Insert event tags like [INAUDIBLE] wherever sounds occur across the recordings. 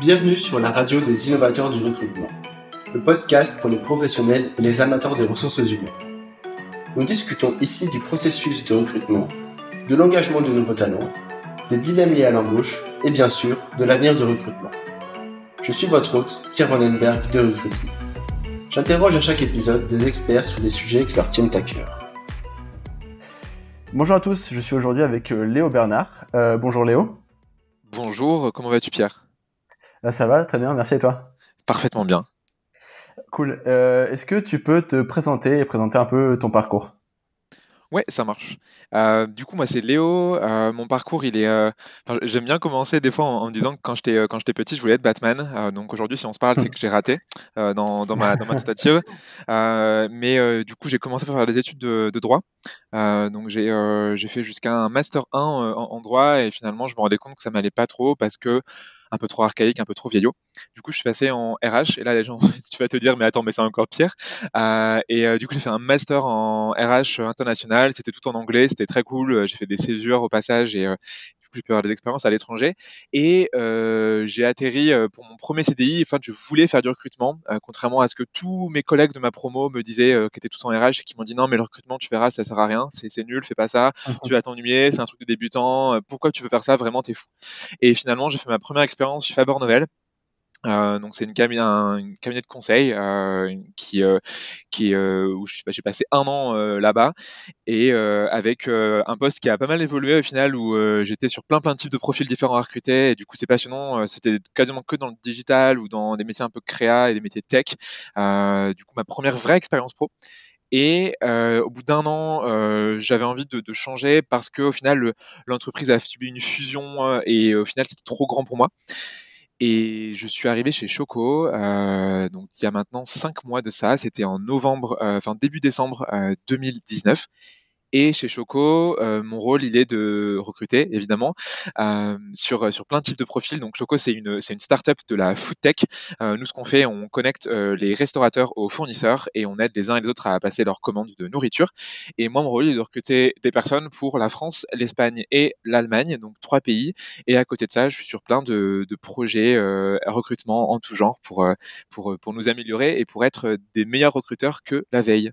Bienvenue sur la radio des innovateurs du recrutement, le podcast pour les professionnels et les amateurs des ressources humaines. Nous discutons ici du processus de recrutement, de l'engagement de nouveaux talents, des dilemmes liés à l'embauche et bien sûr de l'avenir du recrutement. Je suis votre hôte, Pierre Vandenberg de Recruiting. J'interroge à chaque épisode des experts sur des sujets qui leur tiennent à cœur. Bonjour à tous, je suis aujourd'hui avec euh, Léo Bernard. Euh, bonjour Léo. Bonjour, comment vas-tu Pierre? Ça va, très bien, merci et toi? Parfaitement bien. Cool. Euh, est-ce que tu peux te présenter et présenter un peu ton parcours? Ouais, ça marche. Euh, du coup, moi, c'est Léo. Euh, mon parcours, il est. Euh, j'aime bien commencer des fois en, disant que quand j'étais quand j'étais petit, je voulais être Batman. donc aujourd'hui, si on se parle, c'est que j'ai raté dans, dans, ma, dans ma tentative. mais du coup, j'ai commencé à faire des études de, de droit. donc j'ai j'ai fait jusqu'à un master 1 en, en, droit et finalement, je me rendais compte que ça m'allait pas trop parce que un peu trop archaïque, un peu trop vieillot. Du coup, je suis passé en RH et là, les gens, [LAUGHS] tu vas te dire, mais attends, mais c'est encore pire. Euh, et euh, du coup, j'ai fait un master en RH international. C'était tout en anglais, c'était très cool. J'ai fait des césures au passage et euh, j'ai pu avoir des expériences à l'étranger. Et euh, j'ai atterri euh, pour mon premier CDI. Enfin, je voulais faire du recrutement, euh, contrairement à ce que tous mes collègues de ma promo me disaient, qui étaient tous en RH, et qui m'ont dit non, mais le recrutement, tu verras, ça sert à rien, c'est nul, fais pas ça, tu vas t'ennuyer, c'est un truc de débutant. pourquoi tu veux faire ça? Vraiment, t'es fou. Et finalement, j'ai fait ma première expérience chez Faber Novel. Euh, donc c'est une, cabinet, une cabinet de conseil euh, qui, euh, qui euh, où j'ai passé un an euh, là-bas et avec un poste qui a pas mal évolué au final où j'étais sur plein plein de types de profils différents à recruter et du coup c'est passionnant. C'était quasiment que dans le digital ou dans des métiers un peu créa et des métiers tech. du coup ma première vraie expérience pro. Et euh, au bout d'un an, euh, j'avais envie de, de, changer parce que au final, l'entreprise a subi une fusion et au final, c'était trop grand pour moi. Et je suis arrivé chez Choco, euh, donc il y a maintenant cinq mois de ça. C'était en novembre, euh, enfin début décembre 2019. Euh, et chez Choco, euh, mon rôle, il est de recruter, évidemment, euh, sur, sur plein de types de profils. Donc Choco, c'est une, c'est une startup de la food tech. Euh, nous, ce qu'on fait, on connecte les restaurateurs aux fournisseurs et on aide les uns et les autres à passer leurs commandes de nourriture. Et moi, mon rôle, il est de recruter des personnes pour la France, l'Espagne et l'Allemagne, donc trois pays. Et à côté de ça, je suis sur plein de, de projets recrutement en tout genre pour, pour, pour nous améliorer et pour être des meilleurs recruteurs que la veille.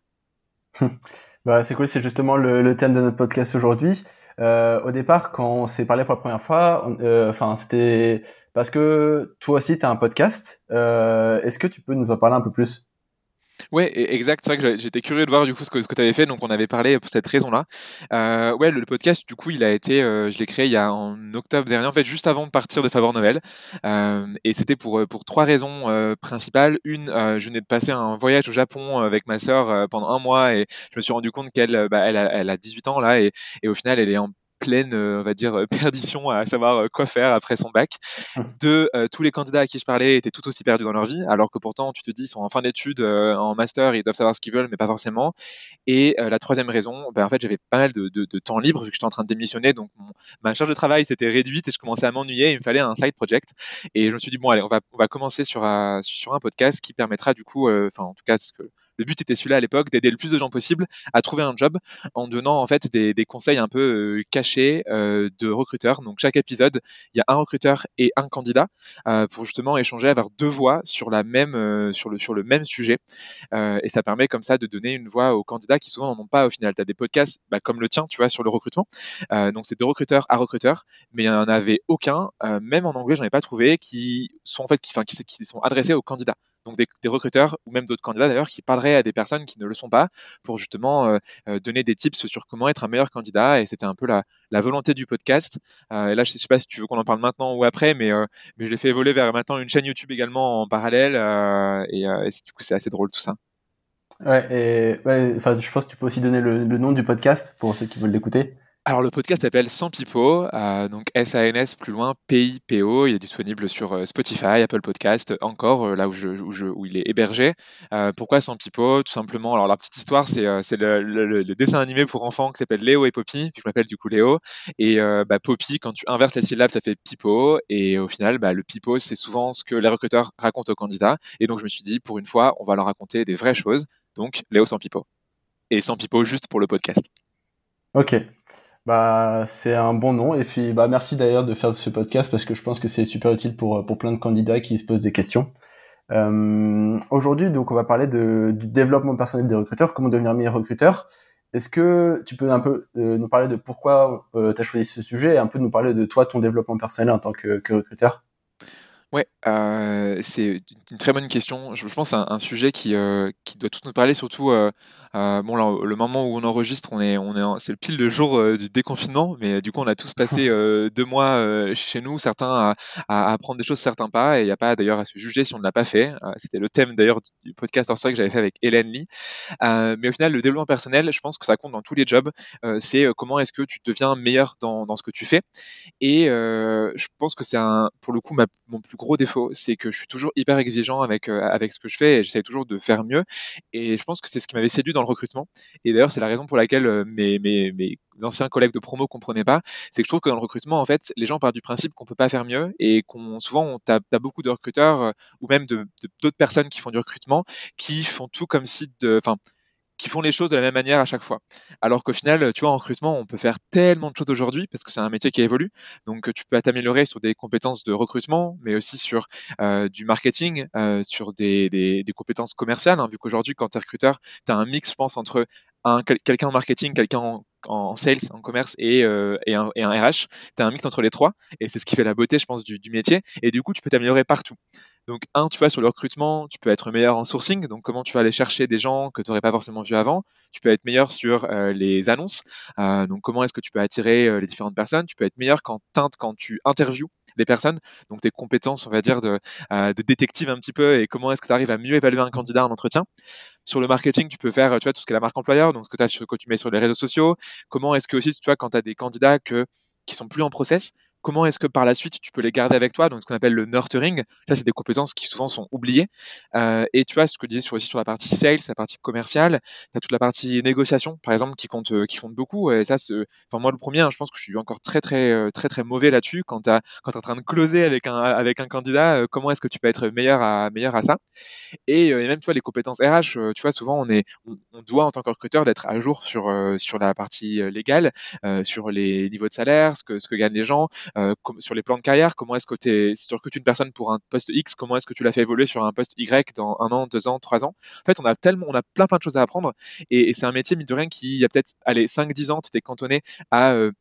[LAUGHS] Bah, c'est cool, c'est justement le, thème de notre podcast aujourd'hui. Euh, au départ, quand on s'est parlé pour la première fois, euh, enfin, c'était parce que toi aussi, tu as un podcast. Euh, Est-ce que tu peux nous en parler un peu plus? Ouais, e-, exact. C'est vrai que j'étais curieux de voir du coup ce que, ce que tu avais fait. Donc, on avait parlé pour cette raison-là. Euh, ouais, le, podcast, du coup, il a été, euh, je l'ai créé il y a en octobre dernier, en fait, juste avant de partir de Favor Novel. Euh, et c'était pour, euh, pour trois raisons euh, principales. Une, euh, je venais de passer un voyage au Japon avec ma sœur pendant un mois et je me suis rendu compte qu'elle, bah, elle, a, elle a 18 ans là et, et au final, elle est en pleine, euh, on va dire, euh, [LAUGHS] perdition à savoir euh, quoi faire après son bac. Hum. [LAUGHS] De tous les candidats à qui je parlais étaient tout aussi perdus dans leur vie, alors que pourtant, tu te dis, ils sont en fin d'études, en master, ils doivent savoir ce qu'ils veulent, mais pas forcément. Et la troisième raison, ben, en fait, j'avais pas mal de, de, de, temps libre vu que j'étais en train de démissionner, donc ma charge de travail s'était réduite et je commençais à m'ennuyer. Il me fallait un side project. Et je me suis dit, bon, allez, on va, on va commencer sur un, sur un podcast qui permettra du coup, enfin, en tout cas, ce que le but était celui-là à l'époque, d'aider le plus de gens possible à trouver un job en donnant en fait des, conseils un peu euh, cachés euh, de recruteurs. Donc chaque épisode, il y a un recruteur et un candidat euh, pour justement échanger, avoir deux voix sur le même sujet. et ça permet comme ça de donner une voix aux candidats qui souvent n'en ont pas au final. Tu as des podcasts bah, comme le tien, tu vois, sur le recrutement. donc c'est de recruteur à recruteur, mais il n'y en avait aucun, même en anglais, j'en ai pas trouvé, qui sont en fait qui sont adressés aux candidats donc des, des, recruteurs ou même d'autres candidats d'ailleurs qui parleraient à des personnes qui ne le sont pas pour justement euh, euh, donner des tips sur comment être un meilleur candidat. Et c'était un peu la, la, volonté du podcast. Euh, et là je sais pas si tu veux qu'on en parle maintenant ou après mais, euh, mais je l'ai fait évoluer vers maintenant une chaîne YouTube également en parallèle euh, et, et du coup c'est assez drôle tout ça. Ouais et ouais, je pense que tu peux aussi donner le, le nom du podcast pour ceux qui veulent l'écouter alors le podcast s'appelle Sans Pipo, euh, donc S-A-N-S plus loin P-I-P-O. Il est disponible sur euh, Spotify, Apple Podcast, encore euh, là où, je, où, je, où, il est hébergé. Euh, pourquoi Sans Pipo Tout simplement, alors la petite histoire, c'est le, le, le, dessin animé pour enfants qui s'appelle Léo et Poppy. je m'appelle du coup Léo. Et bah, Poppy, quand tu inverses les syllabes, ça fait Pipo. Et au final, bah, le Pipo, c'est souvent ce que les recruteurs racontent aux candidats. Et donc je me suis dit, pour une fois, on va leur raconter des vraies choses. Donc Léo sans Pipo. Et sans Pipo juste pour le podcast. Ok, Bah, c'est un bon nom. Et puis, bah, merci d'ailleurs de faire ce podcast parce que je pense que c'est super utile pour, pour plein de candidats qui se posent des questions. Euh, Aujourd'hui, donc, on va parler de, du développement personnel des recruteurs, comment devenir meilleur recruteur. Est-ce que tu peux un peu euh, nous parler de pourquoi euh, tu as choisi ce sujet et un peu nous parler de toi, ton développement personnel en tant que, que recruteur? Ouais, euh, c'est une très bonne question. Je, pense un, un sujet qui, euh, qui doit tous nous parler, surtout euh, euh, bon, là, le moment où on enregistre, on est, on est, c'est le pile le jour euh, du déconfinement, mais du coup, on a tous passé [LAUGHS] euh, deux mois chez nous, certains à, à, apprendre des choses, certains pas, et il n'y a pas d'ailleurs à se juger si on ne l'a pas fait. C'était le thème d'ailleurs du podcast hors que j'avais fait avec Hélène Lee. mais au final, le développement personnel, je pense que ça compte dans tous les jobs. c'est comment est-ce que tu deviens meilleur dans, dans ce que tu fais. Et je pense que c'est un, pour le coup, ma, mon plus gros défaut, c'est que je suis toujours hyper exigeant avec avec ce que je fais et j'essaie toujours de faire mieux. Et je pense que c'est ce qui m'avait séduit dans le recrutement. Et d'ailleurs, c'est la raison pour laquelle euh, mes, mes, mes anciens collègues de promo comprenaient pas, c'est que je trouve que dans le recrutement, en fait, les gens partent du principe qu'on peut pas faire mieux et qu'on souvent, tu as, beaucoup de recruteurs euh, ou même d'autres personnes qui font du recrutement qui font tout comme si de, enfin, qui font les choses de la même manière à chaque fois. Alors qu'au final, tu vois, en recrutement, on peut faire tellement de choses aujourd'hui parce que c'est un métier qui évolue. Donc, tu peux t'améliorer sur des compétences de recrutement, mais aussi sur euh, du marketing, euh, sur des, compétences commerciales. Hein, vu qu'aujourd'hui, quand tu es recruteur, tu as un mix, je pense, entre un, quelqu'un en marketing, quelqu'un en, sales, en commerce et, euh, et, un, RH. Tu as un mix entre les trois et c'est ce qui fait la beauté, je pense, du métier. Et du coup, tu peux t'améliorer partout. Donc, un, tu vois, sur le recrutement, tu peux être meilleur en sourcing. Donc, comment tu vas aller chercher des gens que tu n'aurais pas forcément vu avant? Tu peux être meilleur sur euh, les annonces. Euh, donc, comment est-ce que tu peux attirer euh, les différentes personnes? Tu peux être meilleur quand, quand tu interviews les personnes. Donc, tes compétences, on va dire, de, euh, de détective un petit peu et comment est-ce que tu arrives à mieux évaluer un candidat en entretien. Sur le marketing, tu peux faire, tu vois, tout ce qui est la marque employeur, donc ce que tu mets sur les réseaux sociaux. Comment est-ce que aussi, tu vois, quand tu as des candidats que, qui sont plus en process, comment est-ce que par la suite tu peux les garder avec toi, donc ce qu'on appelle le nurturing. Ça, c'est des compétences qui souvent sont oubliées. Euh, et tu vois, ce que disais sur, aussi sur la partie sales, la partie commerciale, tu as toute la partie négociation, par exemple, qui compte, qui compte beaucoup. Et ça, enfin, moi, le premier, hein, je pense que je suis encore très, très, euh, très, très mauvais là-dessus. Quand tu es en train de closer avec un, avec un candidat, euh, comment est-ce que tu peux être meilleur à, meilleur à ça? Et, même, tu vois, les compétences RH, tu vois, souvent, on, est, on, doit, en tant que recruteur, d'être à jour sur, sur la partie légale, sur les niveaux de salaire, ce que, ce que gagnent les gens, euh, sur les plans de carrière, comment est-ce que tu si tu recrutes une personne pour un poste X, comment est-ce que tu l'as fait évoluer sur un poste Y dans un an, deux ans, trois ans? En fait, on a tellement, on a plein plein de choses à apprendre et, c'est un métier, mine de rien, qui, il y a peut-être, allez, 5-10 ans, tu étais cantonné à euh,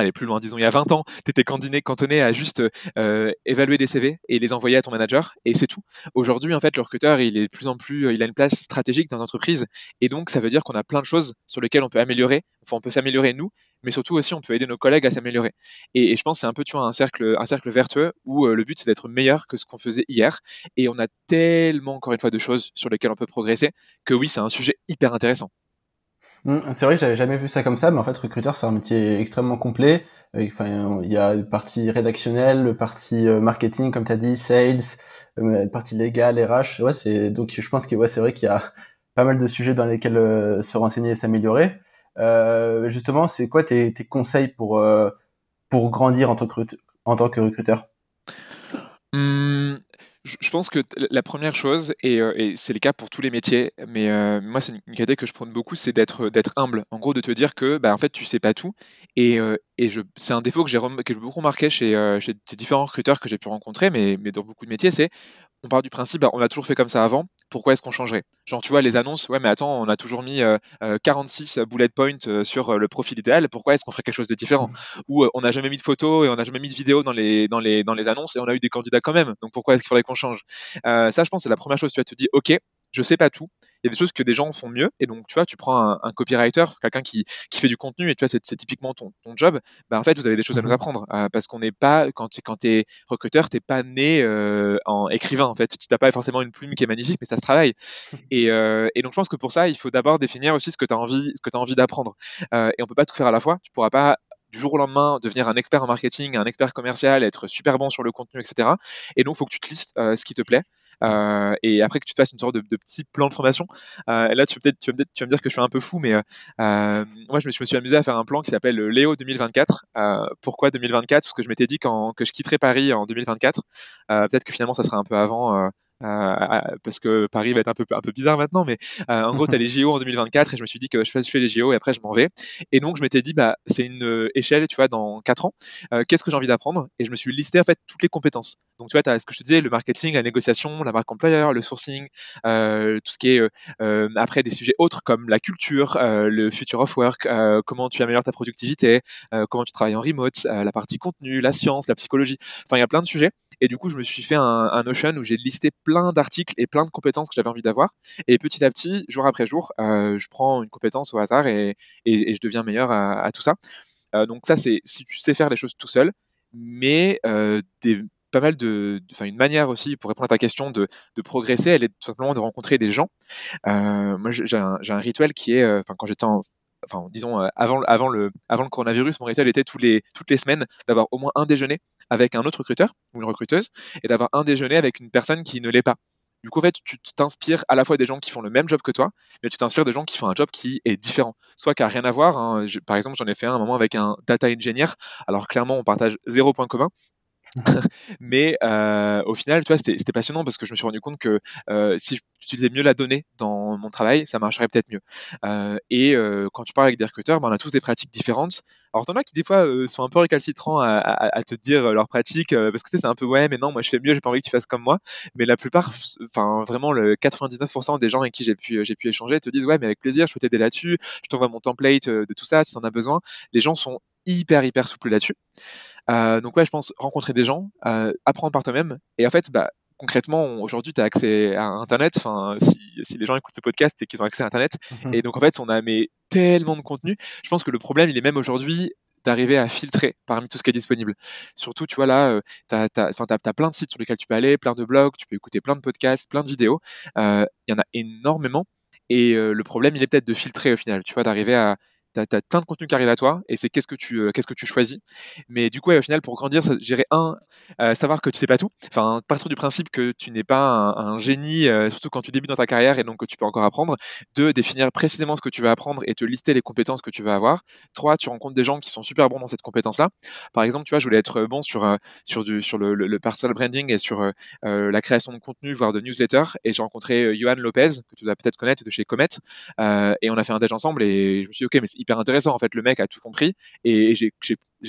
aller plus loin, disons il y a 20 ans, tu étais cantonné, cantonné à juste euh, évaluer des CV et les envoyer à ton manager et c'est tout. Aujourd'hui, en fait, le recruteur, il est de plus en plus, il a une place stratégique dans l'entreprise et donc ça veut dire qu'on a plein de choses sur lesquelles on peut améliorer. Enfin, on peut s'améliorer nous, mais surtout aussi on peut aider nos collègues à s'améliorer. Et, et, je pense que c'est un peu tu vois un cercle, un cercle vertueux où euh, le but c'est d'être meilleur que ce qu'on faisait hier. Et on a tellement encore une fois de choses sur lesquelles on peut progresser que oui, c'est un sujet hyper intéressant. Mmh, c'est vrai que j'avais jamais vu ça comme ça, mais en fait, recruteur, c'est un métier extrêmement complet. Enfin, il y a le partie rédactionnelle, le partie euh, marketing, comme tu as dit, sales, euh, le partie légale, RH. Ouais, c'est donc je pense que ouais, c'est vrai qu'il y a pas mal de sujets dans lesquels euh, se renseigner et s'améliorer. Euh, justement, c'est quoi tes, conseils pour pour grandir en tant que en tant que recruteur? Mmh, je pense que la première chose, et, euh, et c'est le cas pour tous les métiers, mais euh, moi c'est une qualité que je prône beaucoup, c'est d'être humble. En gros, de te dire que bah, en fait tu sais pas tout, et, euh, je, c'est un défaut que j'ai beaucoup remarqué chez, ces différents recruteurs que j'ai pu rencontrer, mais, mais dans beaucoup de métiers, c'est on part du principe, bah, on a toujours fait comme ça avant, pourquoi est-ce qu'on changerait? Genre, tu vois, les annonces, ouais, mais attends, on a toujours mis euh, 46 bullet points sur le profil idéal, pourquoi est-ce qu'on ferait quelque chose de différent? Mmh. Ou on n'a jamais mis de photos et on n'a jamais mis de vidéos dans les, dans, les, dans les annonces et on a eu des candidats quand même, donc pourquoi est-ce qu'il faudrait qu'on change? Ça, je pense, c'est la première chose, tu vas te dire, ok, je sais pas tout. Il y a des choses que des gens font mieux. Et donc, tu vois, tu prends un, un copywriter, quelqu'un qui, qui fait du contenu, et tu vois, c'est typiquement ton, ton job. Bah, en fait, vous avez des choses à nous mhm. apprendre. Euh, parce qu'on n'est pas, quand tu quand es recruteur, t'es pas né euh, en écrivain, en fait. Tu n'as pas forcément une plume qui est magnifique, mais ça se travaille. [LAUGHS] Et, euh, et donc, je pense que pour ça, il faut d'abord définir aussi ce que tu as envie, ce que as envie d'apprendre. Et on peut pas tout faire à la fois. Tu pourras pas du jour au lendemain devenir un expert en marketing, un expert commercial, être super bon sur le contenu, etc. Et donc, il faut que tu te listes euh, ce qui te plaît. Euh, et après que tu te fasses une sorte de, de petit plan de formation. Euh, là, tu, peut-être, tu, vas me, dire que je suis un peu fou, mais euh, euh moi, je me, suis amusé à faire un plan qui s'appelle Léo 2024. Euh, pourquoi 2024 Parce que je m'étais dit quand, que je quitterais Paris en 2024. peut-être que finalement, ça sera un peu avant parce que Paris va être un peu, un peu bizarre maintenant, mais en gros, tu as [LAUGHS] les JO en 2024 et je me suis dit que je fais, je fais les JO et après je m'en vais. Et donc, je m'étais dit, bah, c'est une échelle, tu vois, dans 4 ans, qu'est-ce que j'ai envie d'apprendre? Et je me suis listé en fait toutes les compétences. Donc, tu vois, tu as ce que je te disais, le marketing, la négociation, la marque employeur, le sourcing, tout ce qui est après des sujets autres comme la culture, le future of work, comment tu améliores ta productivité, comment tu travailles en remote, la partie contenu, la science, la psychologie. Enfin, il y a plein de sujets. Et du coup, je me suis fait un, un Notion où j'ai listé plein d'articles et plein de compétences que j'avais envie d'avoir. Et petit à petit, jour après jour, euh, je prends une compétence au hasard et, je deviens meilleur à, tout ça. Euh, donc ça, c'est si tu sais faire les choses tout seul, mais euh, pas mal de, enfin une manière aussi pour répondre à ta question de, progresser, elle est tout simplement de rencontrer des gens. Moi, j'ai un, rituel qui est, enfin quand j'étais en enfin disons avant, avant, le, avant le coronavirus, mon rituel était toutes les semaines d'avoir au moins un déjeuner avec un autre recruteur ou une recruteuse et d'avoir un déjeuner avec une personne qui ne l'est pas. Du coup, en fait, tu t'inspires à la fois des gens qui font le même job que toi, mais tu t'inspires des gens qui font un job qui est différent. Soit qui n'a rien à voir. Hein. par exemple, j'en ai fait un, un moment avec un data engineer. Alors clairement, on partage zéro point commun, [LAUGHS] mais euh, au final, tu vois, c'était passionnant parce que je me suis rendu compte que euh, si j'utilisais mieux la donnée dans mon travail, ça marcherait peut-être mieux. Euh, et euh, quand tu parles avec des recruteurs, ben, on a tous des pratiques différentes. Alors, t'en as qui des fois euh, sont un peu récalcitrants à, à, à te dire leurs pratiques parce que tu sais, c'est un peu ouais, mais non, moi je fais mieux, j'ai pas envie que tu fasses comme moi. Mais la plupart, enfin vraiment le 99% des gens avec qui j'ai pu pu échanger te disent ouais, mais avec plaisir, je peux t'aider là-dessus. Je t'envoie mon template de tout ça si t'en as besoin. Les gens sont hyper hyper souples là-dessus. Euh, donc ouais, je pense rencontrer des gens, euh, apprendre par toi-même. Et en fait, bah, concrètement, aujourd'hui, tu as accès à Internet. Enfin, si, si, les gens écoutent ce podcast et qu'ils ont accès à Internet. Mhm. Et donc, en fait, on a mais, tellement de contenu. Je pense que le problème, il est même aujourd'hui d'arriver à filtrer parmi tout ce qui est disponible. Surtout, tu vois, là, euh, tu as, as, plein de sites sur lesquels tu peux aller, plein de blogs, tu peux écouter plein de podcasts, plein de vidéos. Il y en a énormément. Et le problème, il est peut-être de filtrer au final, tu vois, d'arriver à, tu as, plein de contenu qui arrive à toi et c'est qu'est-ce que tu euh, qu'est-ce que tu choisis. Mais du coup au final pour grandir j'irais un euh, savoir que tu sais pas tout. Enfin partir du principe que tu n'es pas un, génie euh, surtout quand tu débutes dans ta carrière et donc que tu peux encore apprendre. Deux définir précisément ce que tu vas apprendre et te lister les compétences que tu vas avoir. Trois tu rencontres des gens qui sont super bons dans cette compétence là par exemple tu vois je voulais être bon sur sur du sur le, le, personal branding et sur la création de contenu voire de newsletter. Et j'ai rencontré Johan Lopez que tu dois peut-être connaître de chez Comet. Et on a fait un déj ensemble et je me suis dit ok mais hyper intéressant. En fait, le mec a tout compris et j'ai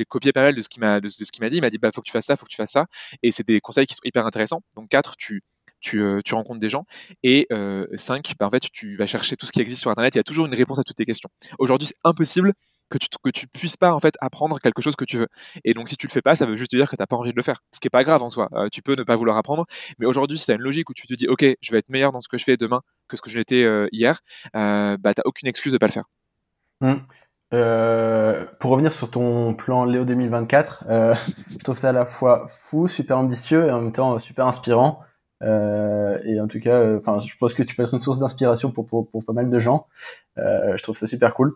copié pas mal de ce qu'il m'a de, ce qu'il m'a dit. Il m'a dit bah faut que tu fasses ça, faut que tu fasses ça. Et c'est des conseils qui sont hyper intéressants. Donc quatre, tu tu, euh, tu, rencontres des gens. Et euh, 5, bah, en fait, tu vas chercher tout ce qui existe sur Internet. Il y a toujours une réponse à toutes tes questions. Aujourd'hui, c'est impossible que tu, que tu puisses pas en fait apprendre quelque chose que tu veux. Et donc, si tu le fais pas, ça veut juste dire que tu n'as pas envie de le faire. Ce qui est pas grave en soi. Euh, tu peux ne pas vouloir apprendre. Mais aujourd'hui, si tu as une logique où tu te dis, OK, je vais être meilleur dans ce que je fais demain que ce que je l'étais euh, hier, bah, tu n'as aucune excuse de pas le faire. Mmh. Euh, pour revenir sur ton plan Léo 2024, euh, [LAUGHS] je trouve ça à la fois fou, super ambitieux et en même temps super inspirant. Euh, et en tout cas, euh, enfin, je pense que tu peux être une source d'inspiration pour, pas mal de gens. Euh, je trouve ça super cool.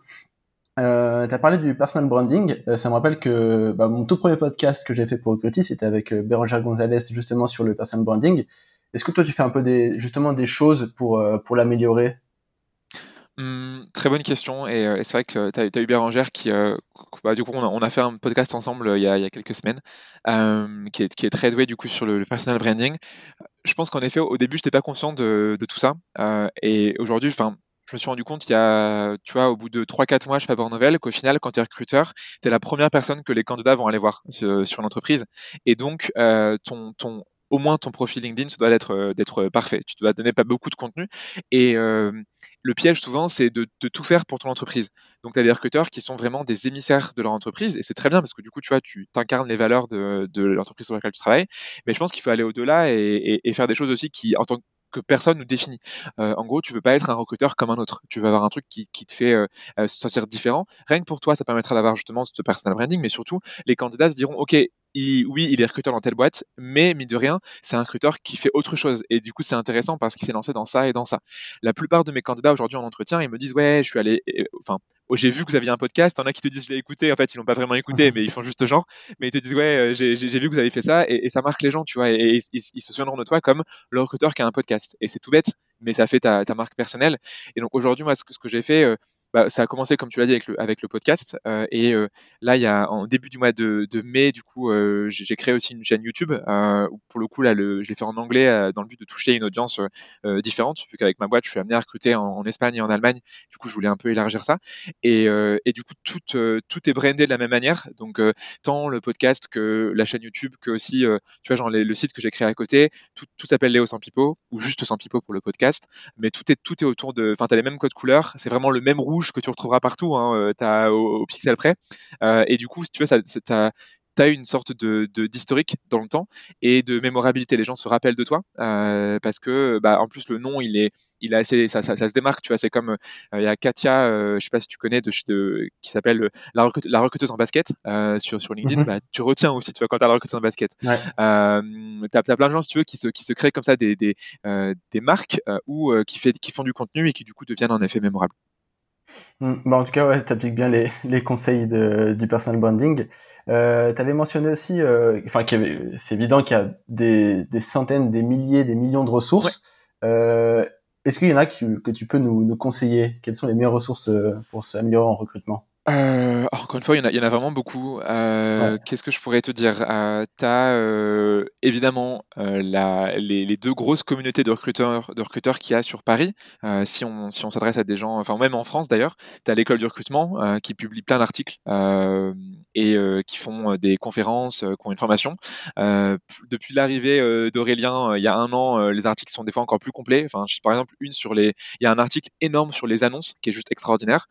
Euh, tu as parlé du personal branding. ça me rappelle que bah, mon tout premier podcast que j'ai fait pour Recruity, c'était avec Bérangère Gonzalez justement sur le personal branding. Est-ce que toi, tu fais un peu des, justement des choses pour, pour l'améliorer? Mmh, très bonne question. Et, euh, c'est vrai que tu as, eu Bérangère qui, euh, bah, du coup, on a, fait un podcast ensemble euh, il y a, quelques semaines, qui, est, très doué du coup sur le, personal branding. Je pense qu'en effet, au début, je n'étais pas conscient de, tout ça. et aujourd'hui, enfin, je me suis rendu compte il y a, tu vois, au bout de 3-4 mois, je fais Nouvelle, qu'au final, quand tu es recruteur, tu es la première personne que les candidats vont aller voir sur, l'entreprise. Et donc, ton, ton, au moins ton profil LinkedIn, se doit d'être parfait. Tu dois donner pas beaucoup de contenu. Et le piège souvent, c'est de, tout faire pour ton entreprise. Donc, tu as des recruteurs qui sont vraiment des émissaires de leur entreprise, et c'est très bien parce que du coup, tu vois, tu t'incarnes les valeurs de, l'entreprise sur laquelle tu travailles. Mais je pense qu'il faut aller au-delà et, faire des choses aussi qui, en tant que personne nous définit. en gros, tu veux pas être un recruteur comme un autre. Tu veux avoir un truc qui, te fait se sentir différent. Rien que pour toi, ça permettra d'avoir justement ce personal branding, mais surtout, les candidats se diront, OK, oui, il est recruteur dans telle boîte, mais mine de rien, c'est un recruteur qui fait autre chose. Et du coup, c'est intéressant parce qu'il s'est lancé dans ça et dans ça. La plupart de mes candidats aujourd'hui en entretien, ils me disent ouais, je suis allé, enfin, oh, j'ai vu que vous aviez un podcast. Il y en a qui te disent je l'ai écouté. En fait, ils l'ont pas vraiment écouté, mais ils font juste genre. Mais ils te disent ouais, euh, j'ai vu que vous avez fait ça et, ça marque les gens, tu vois. Et, ils, se souviendront de toi comme le recruteur qui a un podcast. Et c'est tout bête, mais ça fait ta, marque personnelle. Et donc aujourd'hui, moi, ce que, ce que j'ai fait, euh, bah, ça a commencé, comme tu l'as dit, avec le, podcast. Euh, et euh, là, il y a en début du mois de, mai, du coup, euh, j'ai créé aussi une chaîne YouTube. pour le coup, là, je l'ai fait en anglais dans le but de toucher une audience différente, vu qu'avec ma boîte, je suis amené à recruter en, Espagne et en Allemagne. Du coup, je voulais un peu élargir ça. Et, du coup, tout, tout est brandé de la même manière. Donc, tant le podcast que la chaîne YouTube, que aussi, tu vois, genre le site que j'ai créé à côté, tout, tout s'appelle Léo Sans Pipo, ou juste Sans Pipo pour le podcast. Mais tout est, tout est autour de. Enfin, tu as les mêmes codes couleurs. C'est vraiment le même rouge que tu retrouveras partout, hein, euh, as au, pixel près. Euh, et du coup, tu veux, ça, ça tu as une sorte de d'historique dans le temps et de mémorabilité. Les gens se rappellent de toi euh, parce que, bah, en plus, le nom, il est, il est assez, ça, ça, ça se démarque. Tu vois, c'est comme il y a Katia, euh, je sais pas si tu connais, de, de qui s'appelle la, recrute, la, recruteuse en basket sur sur LinkedIn. Mm-hmm. bah, tu retiens aussi, tu vois, quand tu as la recruteuse en basket. Ouais. Tu as, plein de gens, si tu veux, qui se qui se créent comme ça des des, des marques ou qui fait qui font du contenu et qui du coup deviennent en effet mémorables. Mmh. Bah en tout cas, ouais, tu appliques bien les, les conseils de, du personal branding. Euh, tu avais mentionné aussi, euh, enfin, c'est évident qu'il y a des, des, centaines, des milliers, des millions de ressources. Euh, Est-ce qu'il y en a que, que tu peux nous, nous, conseiller? Quelles sont les meilleures ressources euh, pour s'améliorer en recrutement? Euh, encore une fois, il y, en a, il y en a vraiment beaucoup. Euh, Qu'est-ce que je pourrais te dire? Euh, Tu as euh, évidemment euh, la, les, les, deux grosses communautés de recruteurs, de recruteurs qu'il y a sur Paris. Euh, si on si on s'adresse à des gens, enfin même en France d'ailleurs, tu as l'école du recrutement qui publie plein d'articles et qui font des conférences, qui ont une formation. depuis l'arrivée d'Aurélien, il y a un an, les articles sont des fois encore plus complets. Enfin, par exemple, une sur les, il y a un article énorme sur les annonces qui est juste extraordinaire.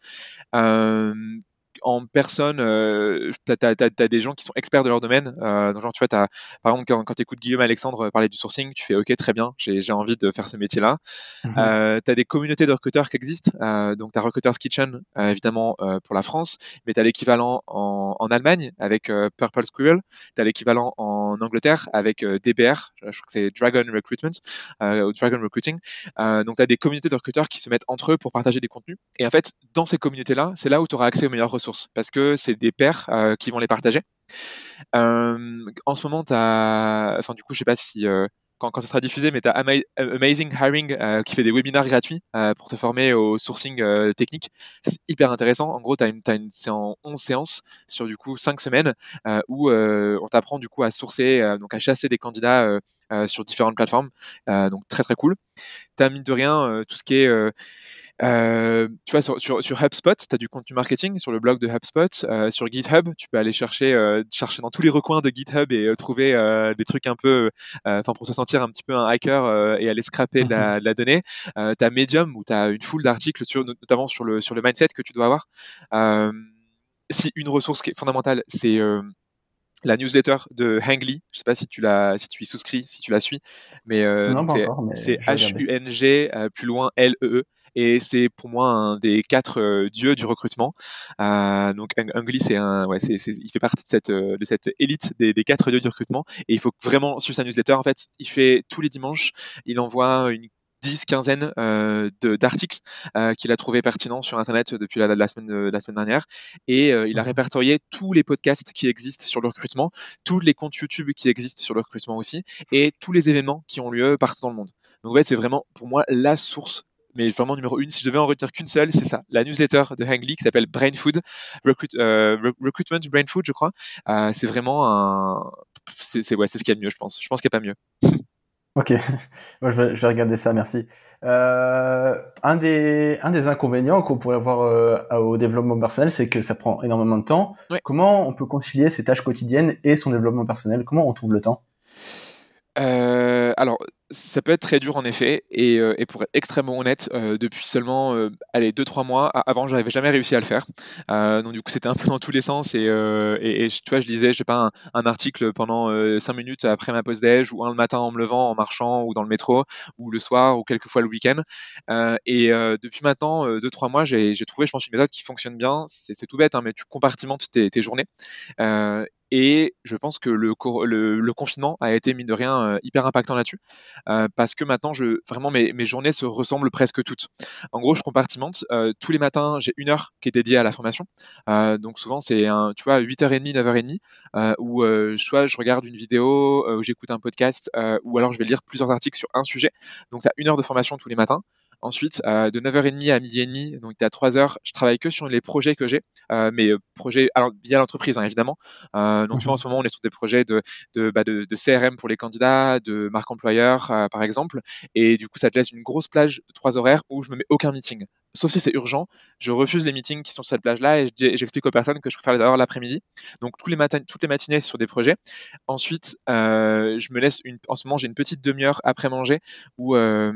En personne, euh, tu as, des gens qui sont experts de leur domaine. Euh, genre, tu vois, as, par exemple, quand, quand tu écoutes Guillaume Alexandre parler du sourcing, tu fais OK, très bien, j'ai envie de faire ce métier-là. Mhm. euh, tu as des communautés de recruteurs qui existent. Euh, donc, tu as Recruiters Kitchen, euh, évidemment, euh, pour la France, mais tu as l'équivalent en, en, Allemagne avec Purple Squirrel. Tu as l'équivalent en Angleterre avec DBR, je crois que c'est Dragon Recruitment ou Dragon Recruiting. donc, tu as des communautés de recruteurs qui se mettent entre eux pour partager des contenus. Et en fait, dans ces communautés-là, c'est là où tu auras accès aux meilleures ressources parce que c'est des pairs euh, qui vont les partager. Euh, en ce moment, tu as, enfin du coup, je sais pas si euh, quand, quand ça sera diffusé, mais tu as Amazing Hiring qui fait des webinaires gratuits pour te former au sourcing technique. C'est hyper intéressant. En gros, tu as une, une, en 11 séances sur du coup 5 semaines où on t'apprend du coup à sourcer, donc à chasser des candidats sur différentes plateformes. donc très très cool. Tu as mine de rien tout ce qui est euh, tu vois, sur, sur, sur HubSpot, tu as du contenu marketing sur le blog de HubSpot. Euh, sur GitHub, tu peux aller chercher, euh, chercher dans tous les recoins de GitHub et euh, trouver euh, des trucs un peu, enfin pour te sentir un petit peu un hacker et aller scraper de la, mhm. de la donnée. tu as Medium où tu as une foule d'articles sur, notamment sur le, sur le mindset que tu dois avoir. si une ressource qui est fondamentale, c'est la newsletter de Hangly. Je sais pas si tu l'as, si tu y souscris, si tu la suis, mais euh, c'est H-U-N-G plus loin L-E-E. -E et c'est pour moi un des quatre euh, dieux du recrutement. Euh, donc Angli, c'est un, ouais, c'est, il fait partie de cette euh, de cette élite des, des, quatre dieux du recrutement et il faut vraiment suivre sa newsletter. En fait, il fait tous les dimanches, il envoie une dix, quinzaine euh, d'articles euh, qu'il a trouvé pertinents sur Internet depuis la, la, semaine, la semaine dernière. Et euh, il a répertorié tous les podcasts qui existent sur le recrutement, tous les comptes YouTube qui existent sur le recrutement aussi, et tous les événements qui ont lieu partout dans le monde. Donc en fait, c'est vraiment pour moi la source mais vraiment numéro une, si je devais en retenir qu'une seule, c'est ça, la newsletter de Hangly qui s'appelle Brain Food, Recruit, euh, Recruitment Brain Food, je crois. Euh, c'est vraiment un, c'est ouais, c'est ce qu'il y a de mieux, je pense. Je pense qu'il n'y a pas mieux. [LAUGHS] Ok, [LAUGHS] Moi, je, vais, je, vais, regarder ça, merci. Euh, un, des, un des inconvénients qu'on pourrait avoir euh, au développement personnel, c'est que ça prend énormément de temps. Comment on peut concilier ses tâches quotidiennes et son développement personnel? Comment on trouve le temps? Euh, alors, ça peut être très dur en effet, et, euh, pour être extrêmement honnête, euh, depuis seulement euh, allez deux trois mois, avant j'avais jamais réussi à le faire. Donc du coup c'était un peu dans tous les sens et, et, tu vois je lisais je sais pas un, article pendant cinq minutes après ma pause déj ou un le matin en me levant en marchant ou dans le métro ou le soir ou quelquefois le week-end. et depuis maintenant deux trois mois j'ai trouvé je pense une méthode qui fonctionne bien. C'est tout bête hein, mais tu compartimentes tes, tes journées et je pense que le, confinement a été, mine de rien, euh, hyper impactant là-dessus. Euh, parce que maintenant, vraiment, mes, journées se ressemblent presque toutes. En gros, je compartimente. Euh, tous les matins, j'ai une heure qui est dédiée à la formation. Donc souvent, c'est, tu vois, 8h30, 9h30, euh, où soit je regarde une vidéo, où j'écoute un podcast, ou alors je vais lire plusieurs articles sur un sujet. Donc, tu as une heure de formation tous les matins. Ensuite, de 9h30 à midi et demi, donc à 3h, je travaille que sur les projets que j'ai, mais projets alors, via l'entreprise, hein, évidemment. donc, tu vois, en ce moment, on est sur des projets de, de, bah, de, de CRM pour les candidats, de marque employeur, par exemple. Et du coup, ça te laisse une grosse plage de trois horaires où je me mets aucun meeting sauf si c'est urgent, je refuse les meetings qui sont sur cette plage-là et j'explique aux personnes que je préfère les avoir l'après-midi. Donc tous les matins, toutes les matinées sur des projets. Ensuite, euh, je me laisse une, en ce moment j'ai une petite demi-heure après manger où euh,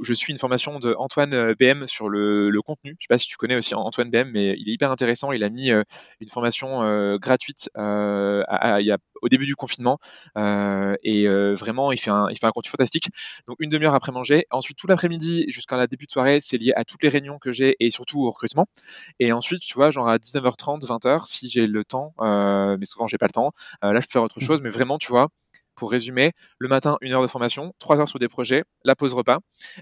je suis une formation de Antoine euh, BM sur le, le, contenu. Je sais pas si tu connais aussi Antoine BM, mais il est hyper intéressant. Il a mis euh, une formation euh, gratuite à, il y a au début du confinement. Euh, et euh, vraiment, il fait, un, il fait un contenu fantastique. Donc une demi-heure après manger. Ensuite, tout l'après-midi jusqu'à la début de soirée, c'est lié à toutes les réunions que j'ai et surtout au recrutement. Et ensuite, tu vois, genre à 19h30, 20h, si j'ai le temps, euh, mais souvent j'ai pas le temps, là je peux faire autre mmh. chose. Mais vraiment, tu vois, pour résumer, le matin, une heure de formation, trois heures sur des projets, la pause repas,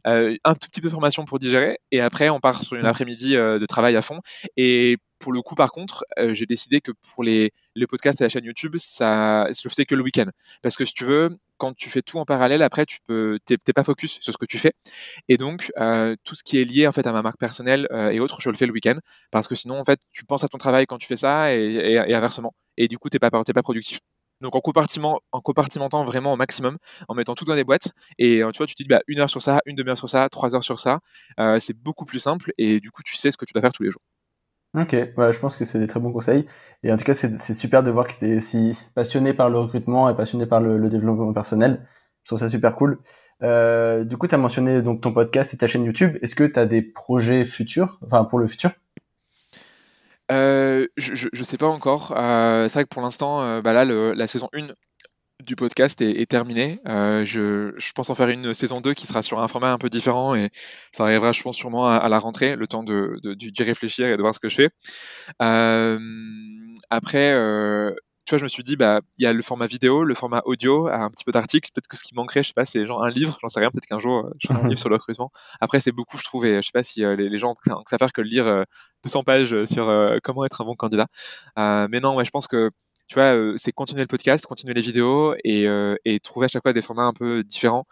euh, un tout petit peu de formation pour digérer, et après, on part sur une après-midi euh, de travail à fond. Et pour le coup, par contre, euh, j'ai décidé que pour les, podcasts et la chaîne YouTube, ça, je le faisais que le week-end. Parce que si tu veux, quand tu fais tout en parallèle, après, tu peux, t'es, pas focus sur ce que tu fais. Et donc, tout ce qui est lié en fait à ma marque personnelle et autres, je le fais le week-end. Parce que sinon, en fait, tu penses à ton travail quand tu fais ça et, et, inversement. Et du coup, t'es pas, t'es pas productif. Donc en, compartiment, en compartimentant vraiment au maximum, en mettant tout dans des boîtes. Et euh, tu vois, tu te dis bah, une heure sur ça, une demi-heure sur ça, trois heures sur ça. Euh, c'est beaucoup plus simple et du coup, tu sais ce que tu dois faire tous les jours. Ok, ouais, je pense que c'est des très bons conseils. Et en tout cas, c'est super de voir que tu es si passionné par le recrutement et passionné par le, développement personnel. Je trouve ça super cool. Euh, du coup, tu as mentionné donc ton podcast et ta chaîne YouTube. Est-ce que tu as des projets futurs, enfin pour le futur? Euh, je, je, sais pas encore. Euh, c'est vrai que pour l'instant, euh, bah là, la saison 1 du podcast est, terminée. Je, pense en faire une saison 2 qui sera sur un format un peu différent et ça arrivera, je pense, sûrement à, la rentrée, le temps de, d'y réfléchir et de voir ce que je fais. après, tu vois, je me suis dit, bah, il y a le format vidéo, le format audio, un petit peu d'articles. Peut-être que ce qui manquerait, je sais pas, c'est genre un livre, j'en sais rien. Peut-être qu'un jour, euh, je ferai un livre sur le recrutement. Après, c'est beaucoup, je trouve, et je sais pas si euh, les, gens ont que ça faire que lire 200 euh, pages sur comment être un bon candidat. mais non, ouais, je pense que tu vois, c'est continuer le podcast, continuer les vidéos et, et, trouver à chaque fois des formats un peu différents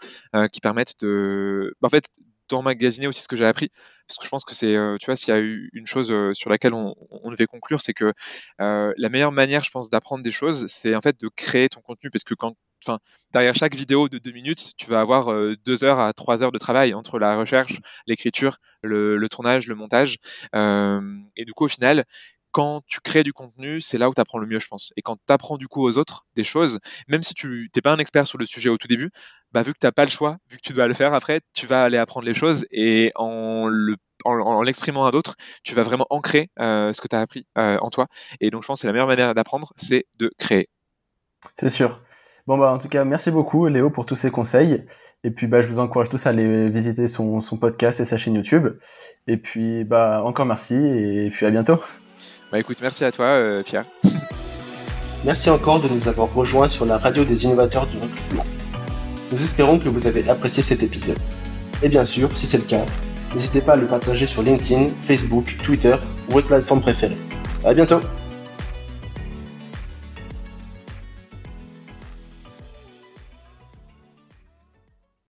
qui permettent de, bah, en fait, d'emmagasiner aussi ce que j'ai appris. Parce que je pense que c'est tu vois s'il y a eu une chose sur laquelle on, devait conclure c'est que la meilleure manière je pense d'apprendre des choses c'est en fait de créer ton contenu. Parce que quand enfin derrière chaque vidéo de deux minutes tu vas avoir deux heures à trois heures de travail entre la recherche l'écriture le, tournage le montage. Et du coup au final quand tu crées du contenu, c'est là où tu apprends le mieux, je pense. Et quand tu apprends du coup aux autres des choses, même si tu n'es pas un expert sur le sujet au tout début, bah, vu que tu n'as pas le choix, vu que tu dois le faire après, tu vas aller apprendre les choses et en le en, l'exprimant à d'autres, tu vas vraiment ancrer euh, ce que tu as appris euh, en toi. Et donc, je pense que la meilleure manière d'apprendre, c'est de créer. C'est sûr. Bon, bah, en tout cas, merci beaucoup, Léo, pour tous ces conseils. Et puis, bah, je vous encourage tous à aller visiter son, son podcast et sa chaîne YouTube. Et puis, bah, encore merci et puis à bientôt. Bah écoute, merci à toi, euh, Pierre. [LAUGHS] merci encore de nous avoir rejoints sur la radio des innovateurs du recrutement. Nous espérons que vous avez apprécié cet épisode. Et bien sûr, si c'est le cas, n'hésitez pas à le partager sur LinkedIn, Facebook, Twitter ou votre plateforme préférée. À bientôt!